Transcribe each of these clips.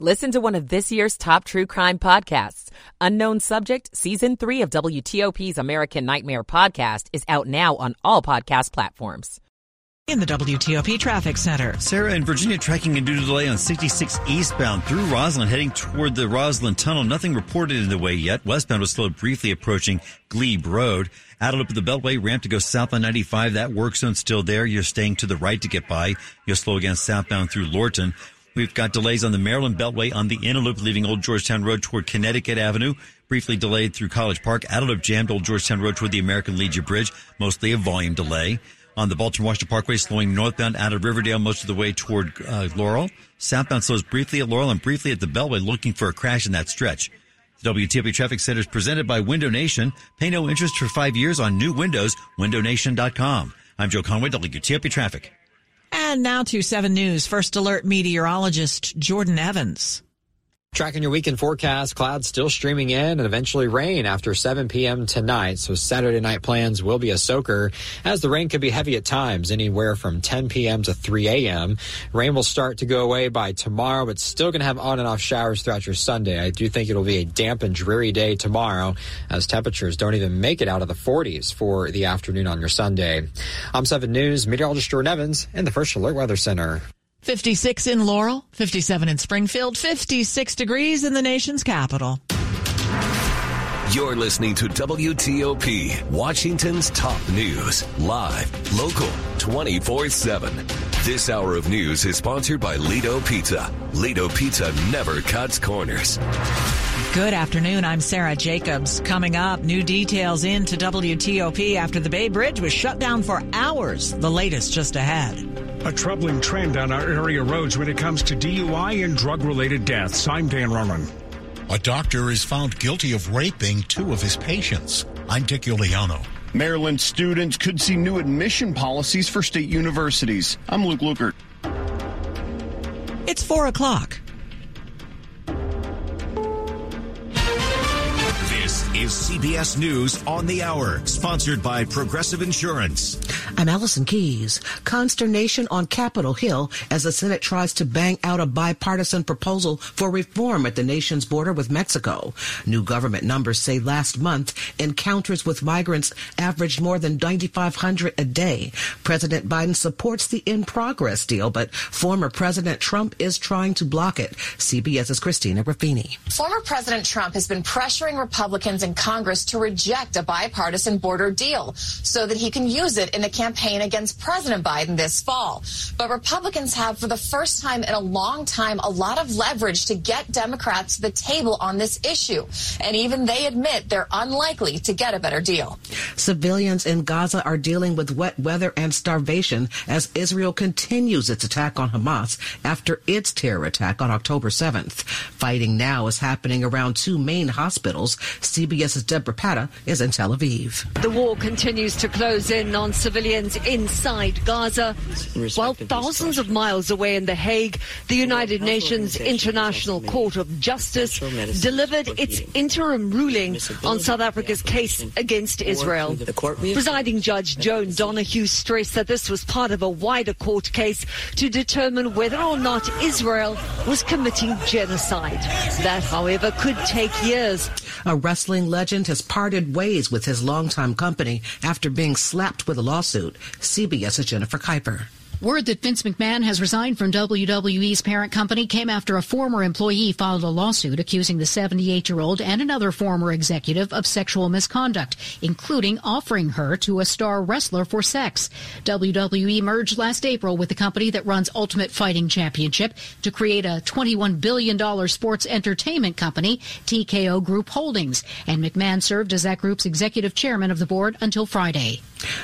Listen to one of this year's top true crime podcasts. Unknown Subject, Season 3 of WTOP's American Nightmare podcast is out now on all podcast platforms. In the WTOP Traffic Center. Sarah in Virginia tracking a due delay on 66 eastbound through Rosslyn, heading toward the Rosslyn Tunnel. Nothing reported in the way yet. Westbound was slowed briefly approaching Glebe Road. Out of the Beltway ramp to go south on 95. That work zone still there. You're staying to the right to get by. You'll slow again southbound through Lorton. We've got delays on the Maryland Beltway on the inner loop leaving Old Georgetown Road toward Connecticut Avenue. Briefly delayed through College Park. Outer loop jammed Old Georgetown Road toward the American Legion Bridge. Mostly a volume delay. On the Baltimore Washington Parkway, slowing northbound out of Riverdale most of the way toward uh, Laurel. Southbound slows briefly at Laurel and briefly at the Beltway looking for a crash in that stretch. The WTOP Traffic Center is presented by Window Nation. Pay no interest for five years on new windows. WindowNation.com. I'm Joe Conway, WTOP Traffic. And now to 7 News First Alert meteorologist Jordan Evans. Tracking your weekend forecast, clouds still streaming in and eventually rain after 7 p.m. tonight. So Saturday night plans will be a soaker as the rain could be heavy at times, anywhere from 10 p.m. to 3 a.m. Rain will start to go away by tomorrow, but still going to have on and off showers throughout your Sunday. I do think it'll be a damp and dreary day tomorrow as temperatures don't even make it out of the 40s for the afternoon on your Sunday. I'm 7 News meteorologist Jordan Evans in the First Alert Weather Center. 56 in Laurel, 57 in Springfield, 56 degrees in the nation's capital. You're listening to WTOP, Washington's top news, live, local, 24 7. This hour of news is sponsored by Lido Pizza. Lido Pizza never cuts corners. Good afternoon. I'm Sarah Jacobs. Coming up, new details into WTOP after the Bay Bridge was shut down for hours. The latest just ahead. A troubling trend on our area roads when it comes to DUI and drug related deaths. I'm Dan Ronan. A doctor is found guilty of raping two of his patients. I'm Dick Uliano. Maryland students could see new admission policies for state universities. I'm Luke Lukert. It's four o'clock. Is CBS News on the Hour, sponsored by Progressive Insurance. I'm Allison Keyes. Consternation on Capitol Hill as the Senate tries to bang out a bipartisan proposal for reform at the nation's border with Mexico. New government numbers say last month encounters with migrants averaged more than 9,500 a day. President Biden supports the in progress deal, but former President Trump is trying to block it. CBS's Christina Ruffini. Former President Trump has been pressuring Republicans Congress to reject a bipartisan border deal so that he can use it in the campaign against President Biden this fall. But Republicans have, for the first time in a long time, a lot of leverage to get Democrats to the table on this issue. And even they admit they're unlikely to get a better deal. Civilians in Gaza are dealing with wet weather and starvation as Israel continues its attack on Hamas after its terror attack on October 7th. Fighting now is happening around two main hospitals. CBS CBS's Debora Patta is in Tel Aviv. The war continues to close in on civilians inside Gaza. While thousands of miles away in The Hague, the United Nations International Court of Justice delivered its interim ruling on South Africa's case against Israel. Presiding Judge Joan Donoghue stressed that this was part of a wider court case to determine whether or not Israel was committing genocide. That, however, could take years. A wrestling legend has parted ways with his longtime company after being slapped with a lawsuit. CBS's Jennifer Keiper. Word that Vince McMahon has resigned from WWE's parent company came after a former employee filed a lawsuit accusing the 78 year old and another former executive of sexual misconduct, including offering her to a star wrestler for sex. WWE merged last April with the company that runs Ultimate Fighting Championship to create a $21 billion sports entertainment company, TKO Group Holdings, and McMahon served as that group's executive chairman of the board until Friday.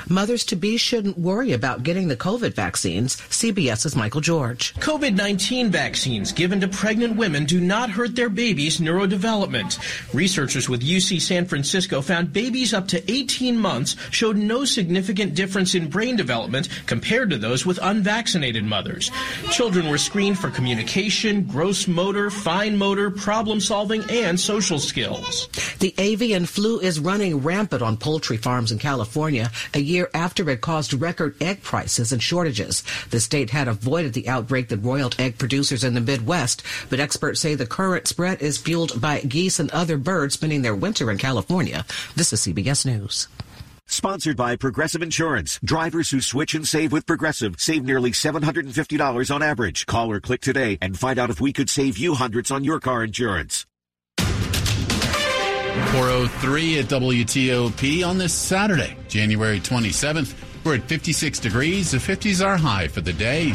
Mothers to be shouldn't worry about getting the COVID vaccines. CBS's Michael George. COVID 19 vaccines given to pregnant women do not hurt their babies' neurodevelopment. Researchers with UC San Francisco found babies up to 18 months showed no significant difference in brain development compared to those with unvaccinated mothers. Children were screened for communication, gross motor, fine motor, problem solving, and social skills. The avian flu is running rampant on poultry farms in California. A year after it caused record egg prices and shortages. The state had avoided the outbreak that roiled egg producers in the Midwest, but experts say the current spread is fueled by geese and other birds spending their winter in California. This is CBS News. Sponsored by Progressive Insurance. Drivers who switch and save with Progressive save nearly $750 on average. Call or click today and find out if we could save you hundreds on your car insurance. 403 at WTOP on this Saturday, January 27th. We're at 56 degrees. The 50s are high for the day.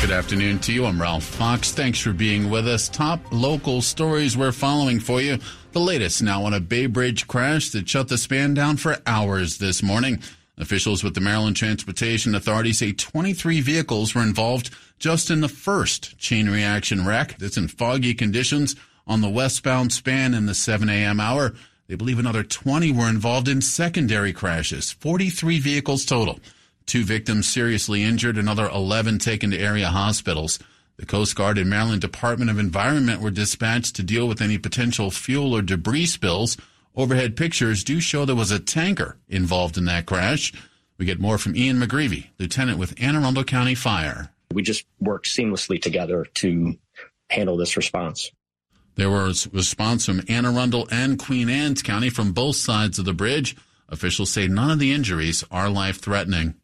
Good afternoon to you. I'm Ralph Fox. Thanks for being with us. Top local stories we're following for you. The latest now on a Bay Bridge crash that shut the span down for hours this morning. Officials with the Maryland Transportation Authority say 23 vehicles were involved just in the first chain reaction wreck. That's in foggy conditions on the westbound span in the 7 a.m. hour. They believe another 20 were involved in secondary crashes, 43 vehicles total. Two victims seriously injured, another 11 taken to area hospitals. The Coast Guard and Maryland Department of Environment were dispatched to deal with any potential fuel or debris spills. Overhead pictures do show there was a tanker involved in that crash. We get more from Ian McGreevy, lieutenant with Anne Arundel County Fire. We just worked seamlessly together to handle this response. There was response from Anne Arundel and Queen Anne's County from both sides of the bridge. Officials say none of the injuries are life threatening.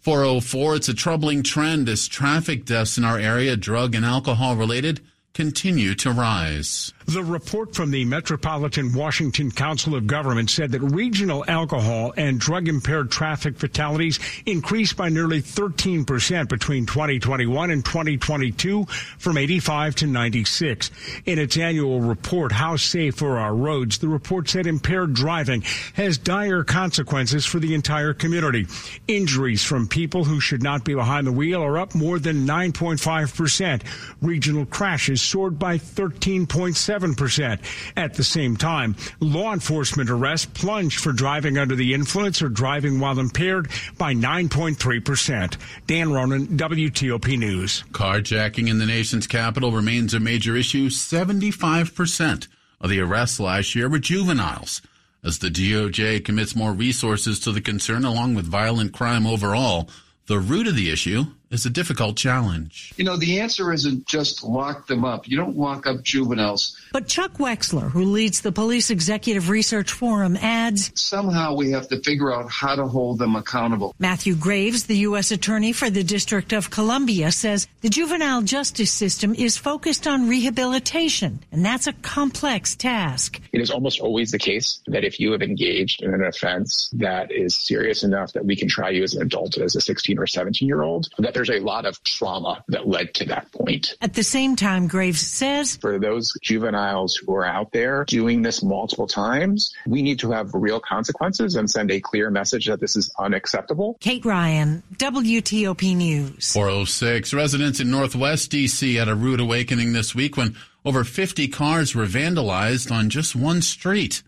404, it's a troubling trend as traffic deaths in our area, drug and alcohol related, continue to rise. The report from the Metropolitan Washington Council of Government said that regional alcohol and drug impaired traffic fatalities increased by nearly 13% between 2021 and 2022 from 85 to 96. In its annual report, How Safe Are Our Roads, the report said impaired driving has dire consequences for the entire community. Injuries from people who should not be behind the wheel are up more than 9.5%. Regional crashes soared by 13.7 7%. At the same time, law enforcement arrests plunged for driving under the influence or driving while impaired by 9.3%. Dan Ronan, WTOP News. Carjacking in the nation's capital remains a major issue. 75% of the arrests last year were juveniles. As the DOJ commits more resources to the concern along with violent crime overall, the root of the issue is a difficult challenge. You know, the answer isn't just lock them up. You don't lock up juveniles. But Chuck Wexler, who leads the Police Executive Research Forum, adds somehow we have to figure out how to hold them accountable. Matthew Graves, the U.S. Attorney for the District of Columbia, says the juvenile justice system is focused on rehabilitation, and that's a complex task. It is almost always the case that if you have engaged in an offense that is serious enough that we can try you as an adult, as a 16 or 17 year old, that there's a lot of trauma that led to that point. At the same time, Graves says for those juveniles who are out there doing this multiple times, we need to have real consequences and send a clear message that this is unacceptable. Kate Ryan, WTOP News. 406 residents in Northwest DC had a rude awakening this week when over 50 cars were vandalized on just one street.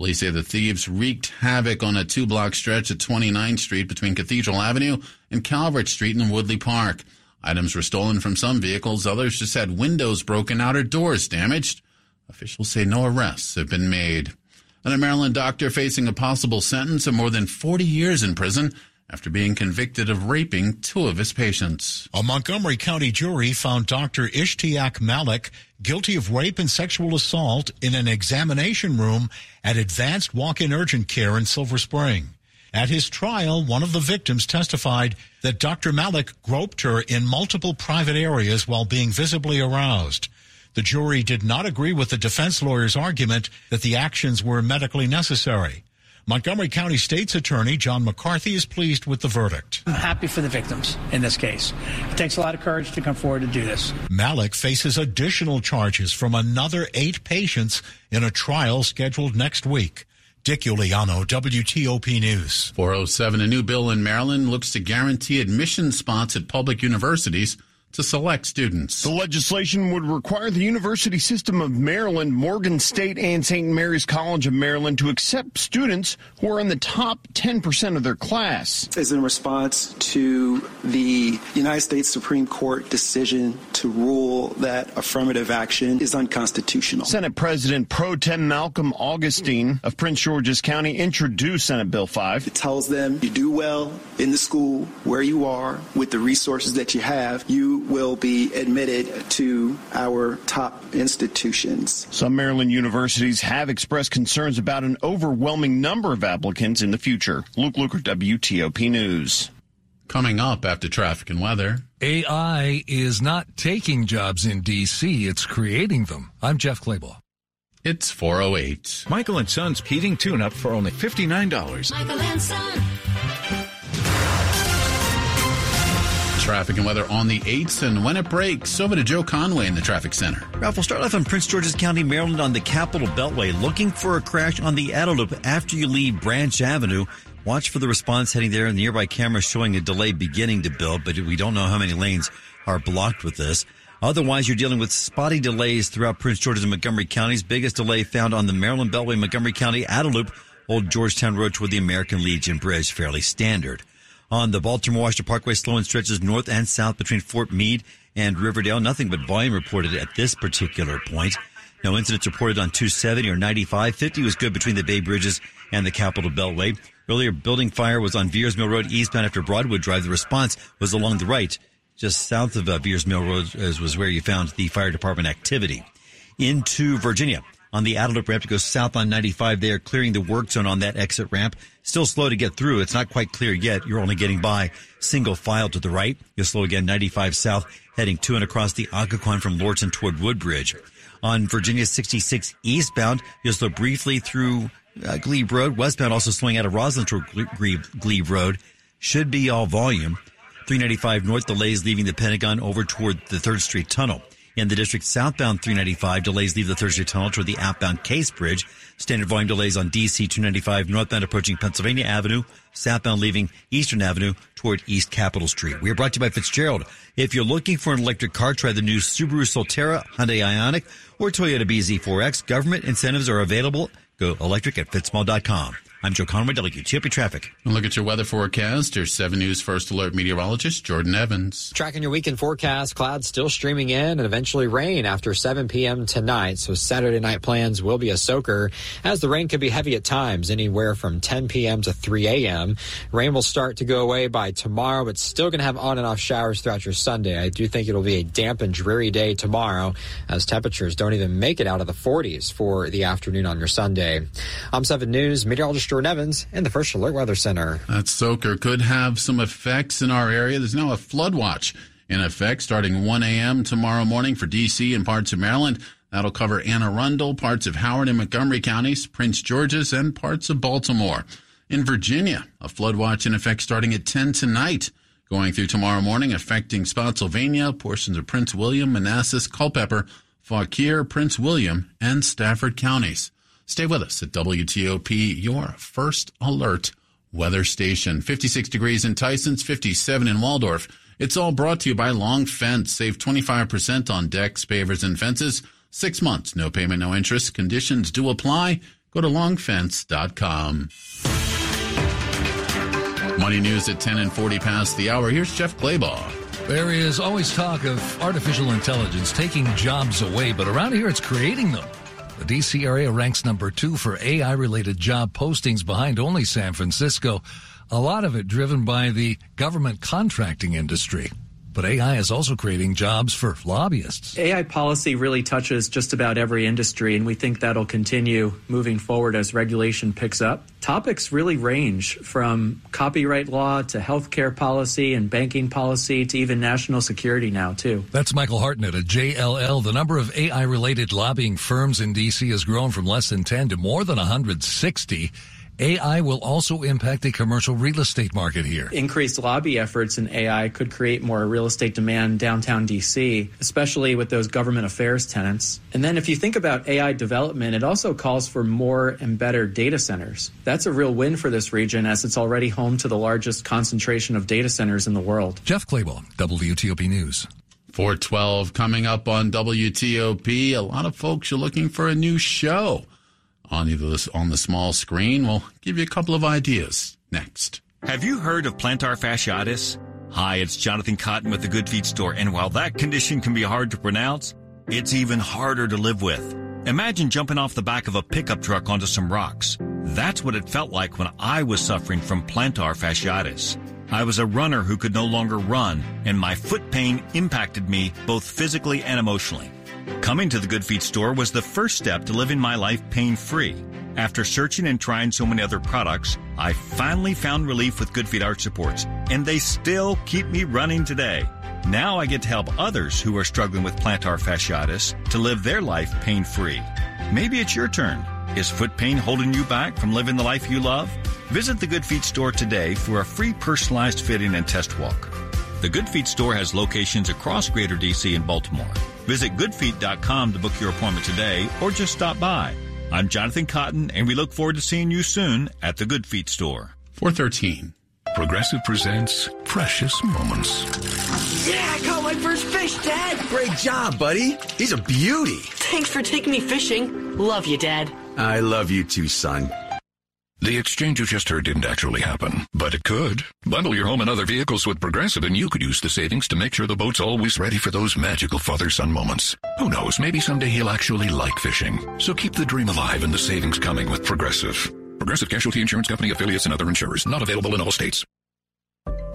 Police say the thieves wreaked havoc on a two block stretch at 29th Street between Cathedral Avenue and Calvert Street in Woodley Park. Items were stolen from some vehicles, others just had windows broken out or doors damaged. Officials say no arrests have been made. And a Maryland doctor facing a possible sentence of more than 40 years in prison after being convicted of raping two of his patients. A Montgomery County jury found Dr. Ishtiaq Malik guilty of rape and sexual assault in an examination room at Advanced Walk-in Urgent Care in Silver Spring. At his trial, one of the victims testified that Dr. Malik groped her in multiple private areas while being visibly aroused. The jury did not agree with the defense lawyer's argument that the actions were medically necessary. Montgomery County State's Attorney John McCarthy is pleased with the verdict. I'm happy for the victims in this case. It takes a lot of courage to come forward to do this. Malik faces additional charges from another eight patients in a trial scheduled next week. Dick Uliano, WTOP News. 407, a new bill in Maryland looks to guarantee admission spots at public universities to select students. The legislation would require the University System of Maryland, Morgan State, and St. Mary's College of Maryland to accept students who are in the top 10% of their class. Is in response to the United States Supreme Court decision to rule that affirmative action is unconstitutional. Senate President Pro Tem Malcolm Augustine of Prince George's County introduced Senate Bill 5. It tells them you do well in the school where you are with the resources that you have, you will be admitted to our top institutions. Some Maryland universities have expressed concerns about an overwhelming number of applicants in the future. Luke Lukert, WTOP News. Coming up after traffic and weather. AI is not taking jobs in D.C., it's creating them. I'm Jeff Clabaugh. It's 408. Michael and Son's heating tune up for only $59. Michael and Son. Traffic and weather on the 8th, and when it breaks, over to Joe Conway in the traffic center. Ralph, we'll start off in Prince George's County, Maryland, on the Capitol Beltway, looking for a crash on the loop after you leave Branch Avenue. Watch for the response heading there, and the nearby camera showing a delay beginning to build, but we don't know how many lanes are blocked with this. Otherwise, you're dealing with spotty delays throughout Prince George's and Montgomery counties. Biggest delay found on the Maryland Beltway, Montgomery County, loop, Old Georgetown Road toward the American Legion Bridge, fairly standard on the Baltimore Washington Parkway, slow in stretches north and south between Fort Meade and Riverdale. Nothing but volume reported at this particular point. No incidents reported on 270 or 95. 50 was good between the Bay Bridges and the Capitol Beltway. Earlier, building fire was on Veirs Mill Road eastbound after Broadwood Drive. The response was along the right, just south of uh, Veirs Mill Road, as was where you found the fire department activity. Into Virginia on the outer loop ramp to go south on 95. They are clearing the work zone on that exit ramp. Still slow to get through. It's not quite clear yet. You're only getting by single file to the right. You'll slow again 95 south, heading to and across the Occoquan from Lorton toward Woodbridge. On Virginia 66 eastbound, you'll slow briefly through uh, Glebe Road. Westbound also slowing out of Rosslyn toward Glebe, Glebe Road. Should be all volume. 395 north delays leaving the Pentagon over toward the 3rd Street Tunnel. In the district southbound 395, delays leave the 3rd Street tunnel toward the outbound Case Bridge. Standard volume delays on DC 295 northbound approaching Pennsylvania Avenue, southbound leaving Eastern Avenue toward East Capitol Street. We are brought to you by Fitzgerald. If you're looking for an electric car, try the new Subaru Solterra, Hyundai Ioniq, or Toyota BZ4X. Government incentives are available. Go electric at fitzmall.com. I'm Joe Conway, WTOP Traffic. And look at your weather forecast. Your 7 News First Alert meteorologist, Jordan Evans. Tracking your weekend forecast, clouds still streaming in and eventually rain after 7 p.m. tonight. So Saturday night plans will be a soaker as the rain could be heavy at times, anywhere from 10 p.m. to 3 a.m. Rain will start to go away by tomorrow, but still going to have on and off showers throughout your Sunday. I do think it'll be a damp and dreary day tomorrow as temperatures don't even make it out of the 40s for the afternoon on your Sunday. I'm 7 News meteorologist Jordan Evans in the First Alert Weather Center. That soaker could have some effects in our area. There's now a flood watch in effect starting 1 a.m. tomorrow morning for D.C. and parts of Maryland. That'll cover Anne Arundel, parts of Howard and Montgomery counties, Prince George's, and parts of Baltimore. In Virginia, a flood watch in effect starting at 10 tonight, going through tomorrow morning, affecting Spotsylvania, portions of Prince William, Manassas, Culpeper, Fauquier, Prince William, and Stafford counties. Stay with us at WTOP, your first alert weather station. 56 degrees in Tysons, 57 in Waldorf. It's all brought to you by Long Fence. Save 25% on decks, pavers, and fences. Six months, no payment, no interest. Conditions do apply. Go to longfence.com. Money news at 10 and 40 past the hour. Here's Jeff Clabaugh. There is always talk of artificial intelligence taking jobs away, but around here it's creating them. The D.C. area ranks number two for AI related job postings behind only San Francisco, a lot of it driven by the government contracting industry. But AI is also creating jobs for lobbyists. AI policy really touches just about every industry, and we think that'll continue moving forward as regulation picks up. Topics really range from copyright law to healthcare policy and banking policy to even national security now, too. That's Michael Hartnett at JLL. The number of AI related lobbying firms in D.C. has grown from less than 10 to more than 160. AI will also impact the commercial real estate market here. Increased lobby efforts in AI could create more real estate demand downtown DC, especially with those government affairs tenants. And then if you think about AI development, it also calls for more and better data centers. That's a real win for this region as it's already home to the largest concentration of data centers in the world. Jeff Clabaugh, WTOP News. 412 coming up on WTOP. A lot of folks are looking for a new show on on the small screen. We'll give you a couple of ideas next. Have you heard of plantar fasciitis? Hi, it's Jonathan Cotton with the Good Feet store, and while that condition can be hard to pronounce, it's even harder to live with. Imagine jumping off the back of a pickup truck onto some rocks. That's what it felt like when I was suffering from plantar fasciitis. I was a runner who could no longer run, and my foot pain impacted me both physically and emotionally. Coming to the Good Feet store was the first step to living my life pain free. After searching and trying so many other products, I finally found relief with Good Feet Arch Supports, and they still keep me running today. Now I get to help others who are struggling with plantar fasciitis to live their life pain free. Maybe it's your turn. Is foot pain holding you back from living the life you love? Visit the Good Feet store today for a free personalized fitting and test walk. The Good Feet store has locations across Greater DC and Baltimore. Visit goodfeet.com to book your appointment today or just stop by. I'm Jonathan Cotton, and we look forward to seeing you soon at the Good Feet store. 413. Progressive presents Precious Moments. Yeah, I caught my first fish, Dad. Great job, buddy. He's a beauty. Thanks for taking me fishing. Love you, Dad. I love you too, son. The exchange you just heard didn't actually happen, but it could. Bundle your home and other vehicles with Progressive and you could use the savings to make sure the boat's always ready for those magical father-son moments. Who knows, maybe someday he'll actually like fishing. So keep the dream alive and the savings coming with Progressive. Progressive Casualty Insurance Company affiliates and other insurers. Not available in all states.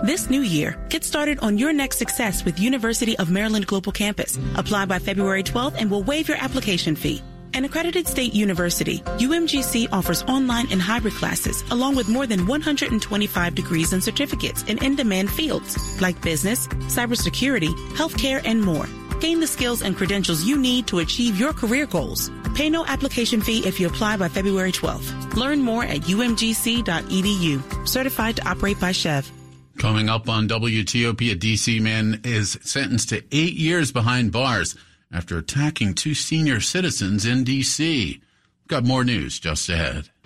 This new year, get started on your next success with University of Maryland Global Campus. Apply by February 12th and we'll waive your application fee. An accredited state university, UMGC offers online and hybrid classes along with more than 125 degrees and certificates in in-demand fields like business, cybersecurity, healthcare, and more. Gain the skills and credentials you need to achieve your career goals. Pay no application fee if you apply by February 12th. Learn more at umgc.edu. Certified to operate by SCHEV. Coming up on WTOP, a DC man is sentenced to eight years behind bars after attacking two senior citizens in D.C. Got more news just ahead.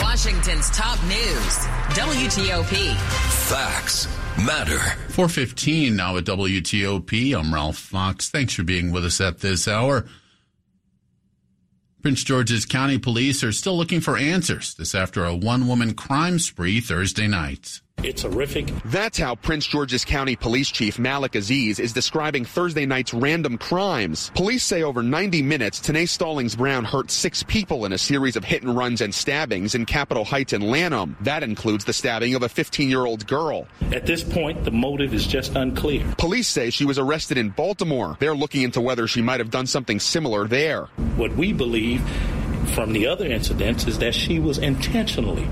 Washington's top news, WTOP. Facts matter. 415 now at WTOP. I'm Ralph Fox. Thanks for being with us at this hour. Prince George's County Police are still looking for answers this after a one woman crime spree Thursday night. It's horrific. That's how Prince George's County Police Chief Malik Aziz is describing Thursday night's random crimes. Police say over 90 minutes, Tanae Stallings Brown hurt six people in a series of hit and runs and stabbings in Capitol Heights and Lanham. That includes the stabbing of a 15 year old girl. At this point, the motive is just unclear. Police say she was arrested in Baltimore. They're looking into whether she might have done something similar there. What we believe from the other incidents is that she was intentionally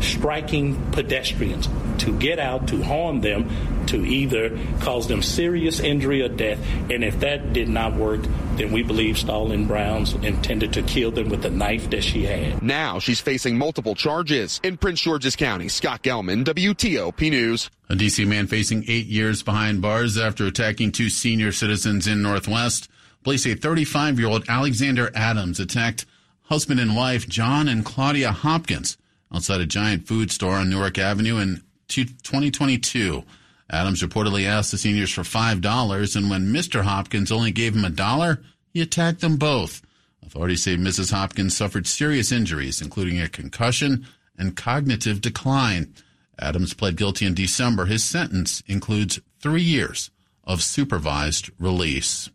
striking pedestrians to get out to harm them to either cause them serious injury or death and if that did not work then we believe Stallings Brown's intended to kill them with the knife that she had. Now she's facing multiple charges in Prince George's County. Scott Gelman, WTOP News. A DC man facing eight years behind bars after attacking two senior citizens in Northwest. Police say 35 year old Alexander Adams attacked husband and wife John and Claudia Hopkins outside a giant food store on Newark Avenue in 2022. Adams reportedly asked the seniors for $5, and when Mr. Hopkins only gave him a dollar, he attacked them both. Authorities say Mrs. Hopkins suffered serious injuries, including a concussion and cognitive decline. Adams pled guilty in December. His sentence includes three years of supervised release.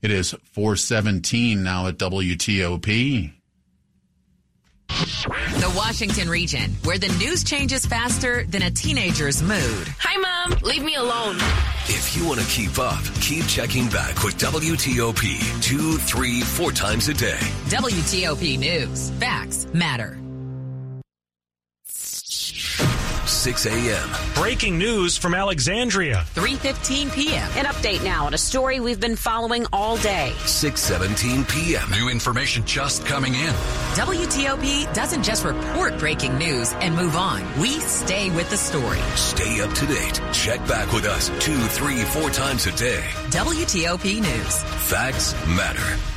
It is 417 now at WTOP. The Washington region, where the news changes faster than a teenager's mood. Hi, Mom. Leave me alone. If you want to keep up, keep checking back with WTOP two, three, four times a day. WTOP News. Facts matter. 6 a.m. Breaking news from Alexandria. 3:15 p.m. An update now on a story we've been following all day. 6:17 p.m. New information just coming in. WTOP doesn't just report breaking news and move on. We stay with the story. Stay up to date. Check back with us two, three, four times a day. WTOP News. Facts matter.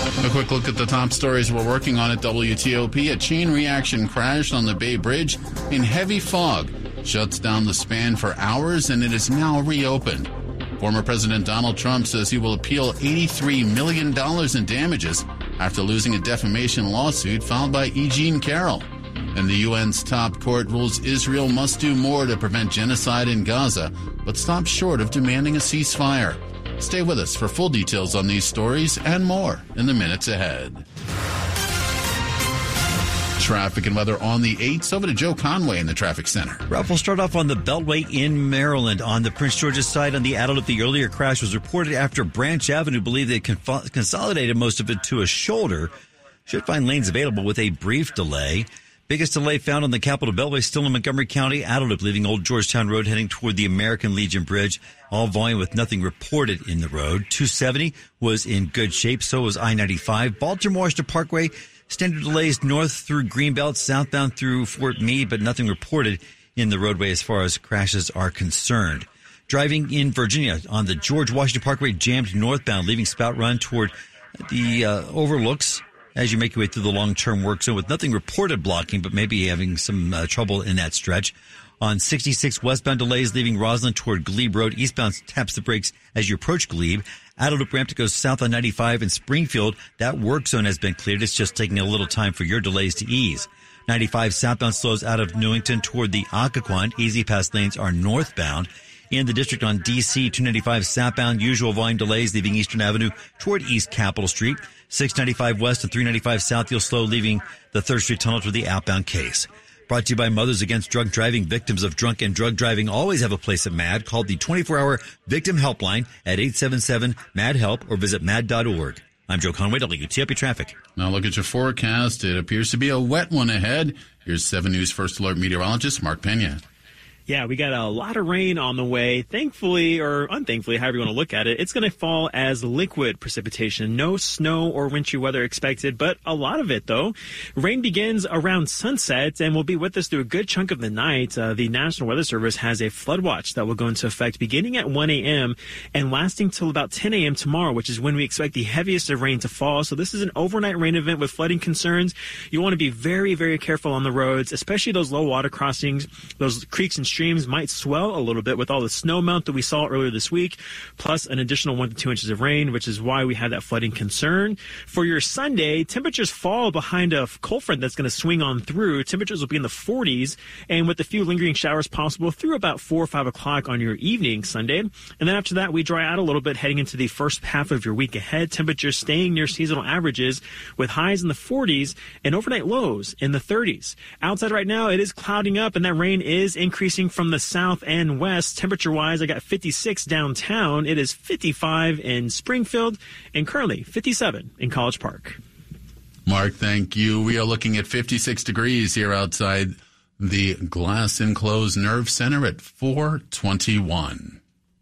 A quick look at the top stories we're working on at WTOP. A chain reaction crashed on the Bay Bridge in heavy fog, shuts down the span for hours, and it is now reopened. Former President Donald Trump says he will appeal $83 million in damages after losing a defamation lawsuit filed by E. Jean Carroll. And the UN's top court rules Israel must do more to prevent genocide in Gaza, but stops short of demanding a ceasefire. Stay with us for full details on these stories and more in the minutes ahead. Traffic and weather on the 8th. Over to Joe Conway in the traffic center. Ralph, we'll start off on the Beltway in Maryland. On the Prince George's side, on the outer loop, the earlier crash was reported after Branch Avenue believed they conf- consolidated most of it to a shoulder. Should find lanes available with a brief delay. Biggest delay found on the Capitol Beltway still in Montgomery County. outer loop leaving Old Georgetown Road heading toward the American Legion Bridge. All volume with nothing reported in the road. 270 was in good shape. So was I-95. Baltimore Washington Parkway. Standard delays north through Greenbelt, southbound through Fort Meade, but nothing reported in the roadway as far as crashes are concerned. Driving in Virginia on the George Washington Parkway jammed northbound, leaving Spout Run toward the uh, overlooks as you make your way through the long-term work zone with nothing reported blocking, but maybe having some uh, trouble in that stretch. On 66 westbound delays leaving Roslyn toward Glebe Road. Eastbound taps the brakes as you approach Glebe. outer loop ramp to go south on 95 in Springfield. That work zone has been cleared. It's just taking a little time for your delays to ease. 95 southbound slows out of Newington toward the Occoquan. Easy pass lanes are northbound. In the district on DC 295 southbound, usual volume delays leaving Eastern Avenue toward East Capitol Street. 695 west and 395 south, you'll slow leaving the 3rd Street Tunnel to the outbound case. Brought to you by Mothers Against Drunk Driving. Victims of drunk and drug driving always have a place at MADD. Call the 24-hour victim helpline at 877-MADD-HELP or visit MADD.org. I'm Joe Conway, WTOP Traffic. Now look at your forecast. It appears to be a wet one ahead. Here's 7 News First Alert meteorologist Mark Pena. Yeah, we got a lot of rain on the way. Thankfully, or unthankfully, however you want to look at it, it's going to fall as liquid precipitation. No snow or wintry weather expected, but a lot of it though. Rain begins around sunset and will be with us through a good chunk of the night. Uh, the National Weather Service has a flood watch that will go into effect beginning at 1 a.m. and lasting till about 10 a.m. tomorrow, which is when we expect the heaviest of rain to fall. So this is an overnight rain event with flooding concerns. You want to be very, very careful on the roads, especially those low water crossings, those creeks and streams might swell a little bit with all the snow melt that we saw earlier this week, plus an additional one to two inches of rain, which is why we have that flooding concern. For your Sunday, temperatures fall behind a cold front that's going to swing on through. Temperatures will be in the 40s, and with a few lingering showers possible through about 4 or 5 o'clock on your evening Sunday. And then after that, we dry out a little bit heading into the first half of your week ahead. Temperatures staying near seasonal averages with highs in the 40s and overnight lows in the 30s. Outside right now, it is clouding up, and that rain is increasing from the south and west. Temperature wise, I got 56 downtown. It is 55 in Springfield and currently 57 in College Park. Mark, thank you. We are looking at 56 degrees here outside the glass enclosed nerve center at 421.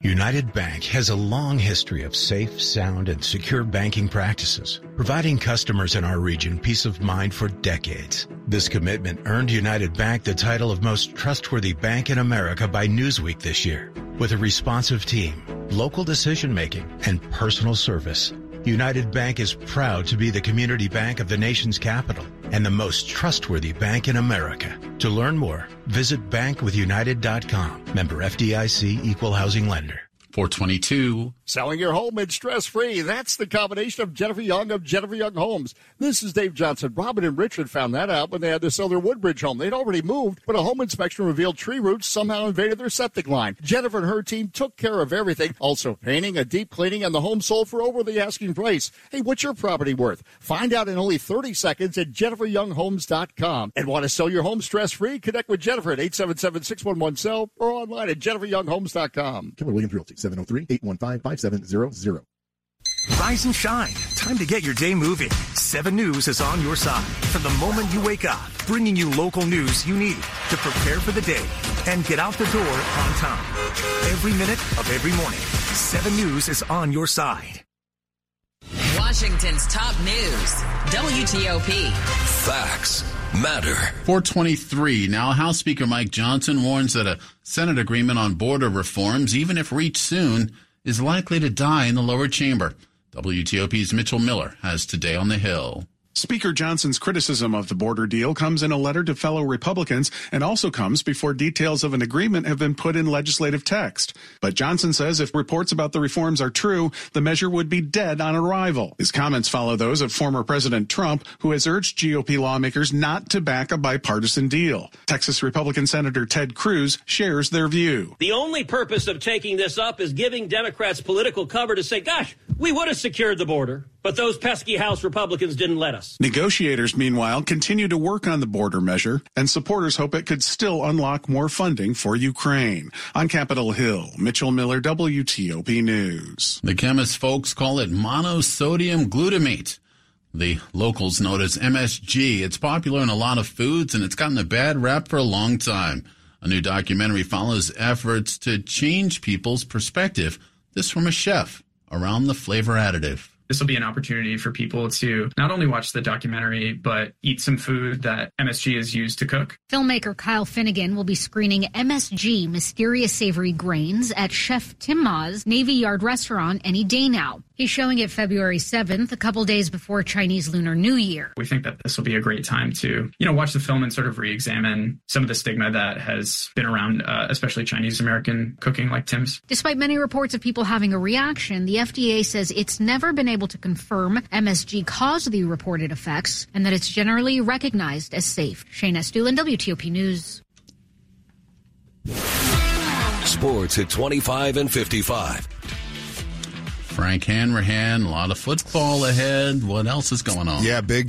United Bank has a long history of safe, sound, and secure banking practices, providing customers in our region peace of mind for decades. This commitment earned United Bank the title of most trustworthy bank in America by Newsweek this year. With a responsive team, local decision making, and personal service, United Bank is proud to be the community bank of the nation's capital and the most trustworthy bank in America. To learn more, visit bankwithunited.com. Member FDIC equal housing lender. 422 Selling your home and stress free. That's the combination of Jennifer Young of Jennifer Young Homes. This is Dave Johnson. Robin and Richard found that out when they had to sell their Woodbridge home. They'd already moved, but a home inspection revealed tree roots somehow invaded their septic line. Jennifer and her team took care of everything, also painting, a deep cleaning, and the home sold for over the asking price. Hey, what's your property worth? Find out in only 30 seconds at jenniferyounghomes.com. And want to sell your home stress free? Connect with Jennifer at 877 611 sell or online at jenniferyounghomes.com. Keller Williams Realty, 703 815 5700. Rise and shine. Time to get your day moving. 7 News is on your side from the moment you wake up, bringing you local news you need to prepare for the day and get out the door on time. Every minute of every morning, 7 News is on your side. Washington's top news WTOP. Facts matter. 423. Now, House Speaker Mike Johnson warns that a Senate agreement on border reforms, even if reached soon, is likely to die in the lower chamber. WTOP's Mitchell Miller has today on the Hill. Speaker Johnson's criticism of the border deal comes in a letter to fellow Republicans and also comes before details of an agreement have been put in legislative text. But Johnson says if reports about the reforms are true, the measure would be dead on arrival. His comments follow those of former President Trump, who has urged GOP lawmakers not to back a bipartisan deal. Texas Republican Senator Ted Cruz shares their view. The only purpose of taking this up is giving Democrats political cover to say, gosh, we would have secured the border, but those pesky House Republicans didn't let us. Negotiators, meanwhile, continue to work on the border measure, and supporters hope it could still unlock more funding for Ukraine. On Capitol Hill, Mitchell Miller, WTOP News. The chemist folks call it monosodium glutamate. The locals know it as MSG. It's popular in a lot of foods, and it's gotten a bad rap for a long time. A new documentary follows efforts to change people's perspective. This from a chef around the flavor additive this will be an opportunity for people to not only watch the documentary, but eat some food that MSG is used to cook. Filmmaker Kyle Finnegan will be screening MSG Mysterious Savory Grains at Chef Tim Ma's Navy Yard restaurant any day now. He's showing it February 7th, a couple days before Chinese Lunar New Year. We think that this will be a great time to, you know, watch the film and sort of re-examine some of the stigma that has been around, uh, especially Chinese American cooking like Tim's. Despite many reports of people having a reaction, the FDA says it's never been able to confirm MSG caused the reported effects and that it's generally recognized as safe. Shayna Estulin, WTOP News. Sports at 25 and 55. Frank Hanrahan, a lot of football ahead. What else is going on? Yeah, big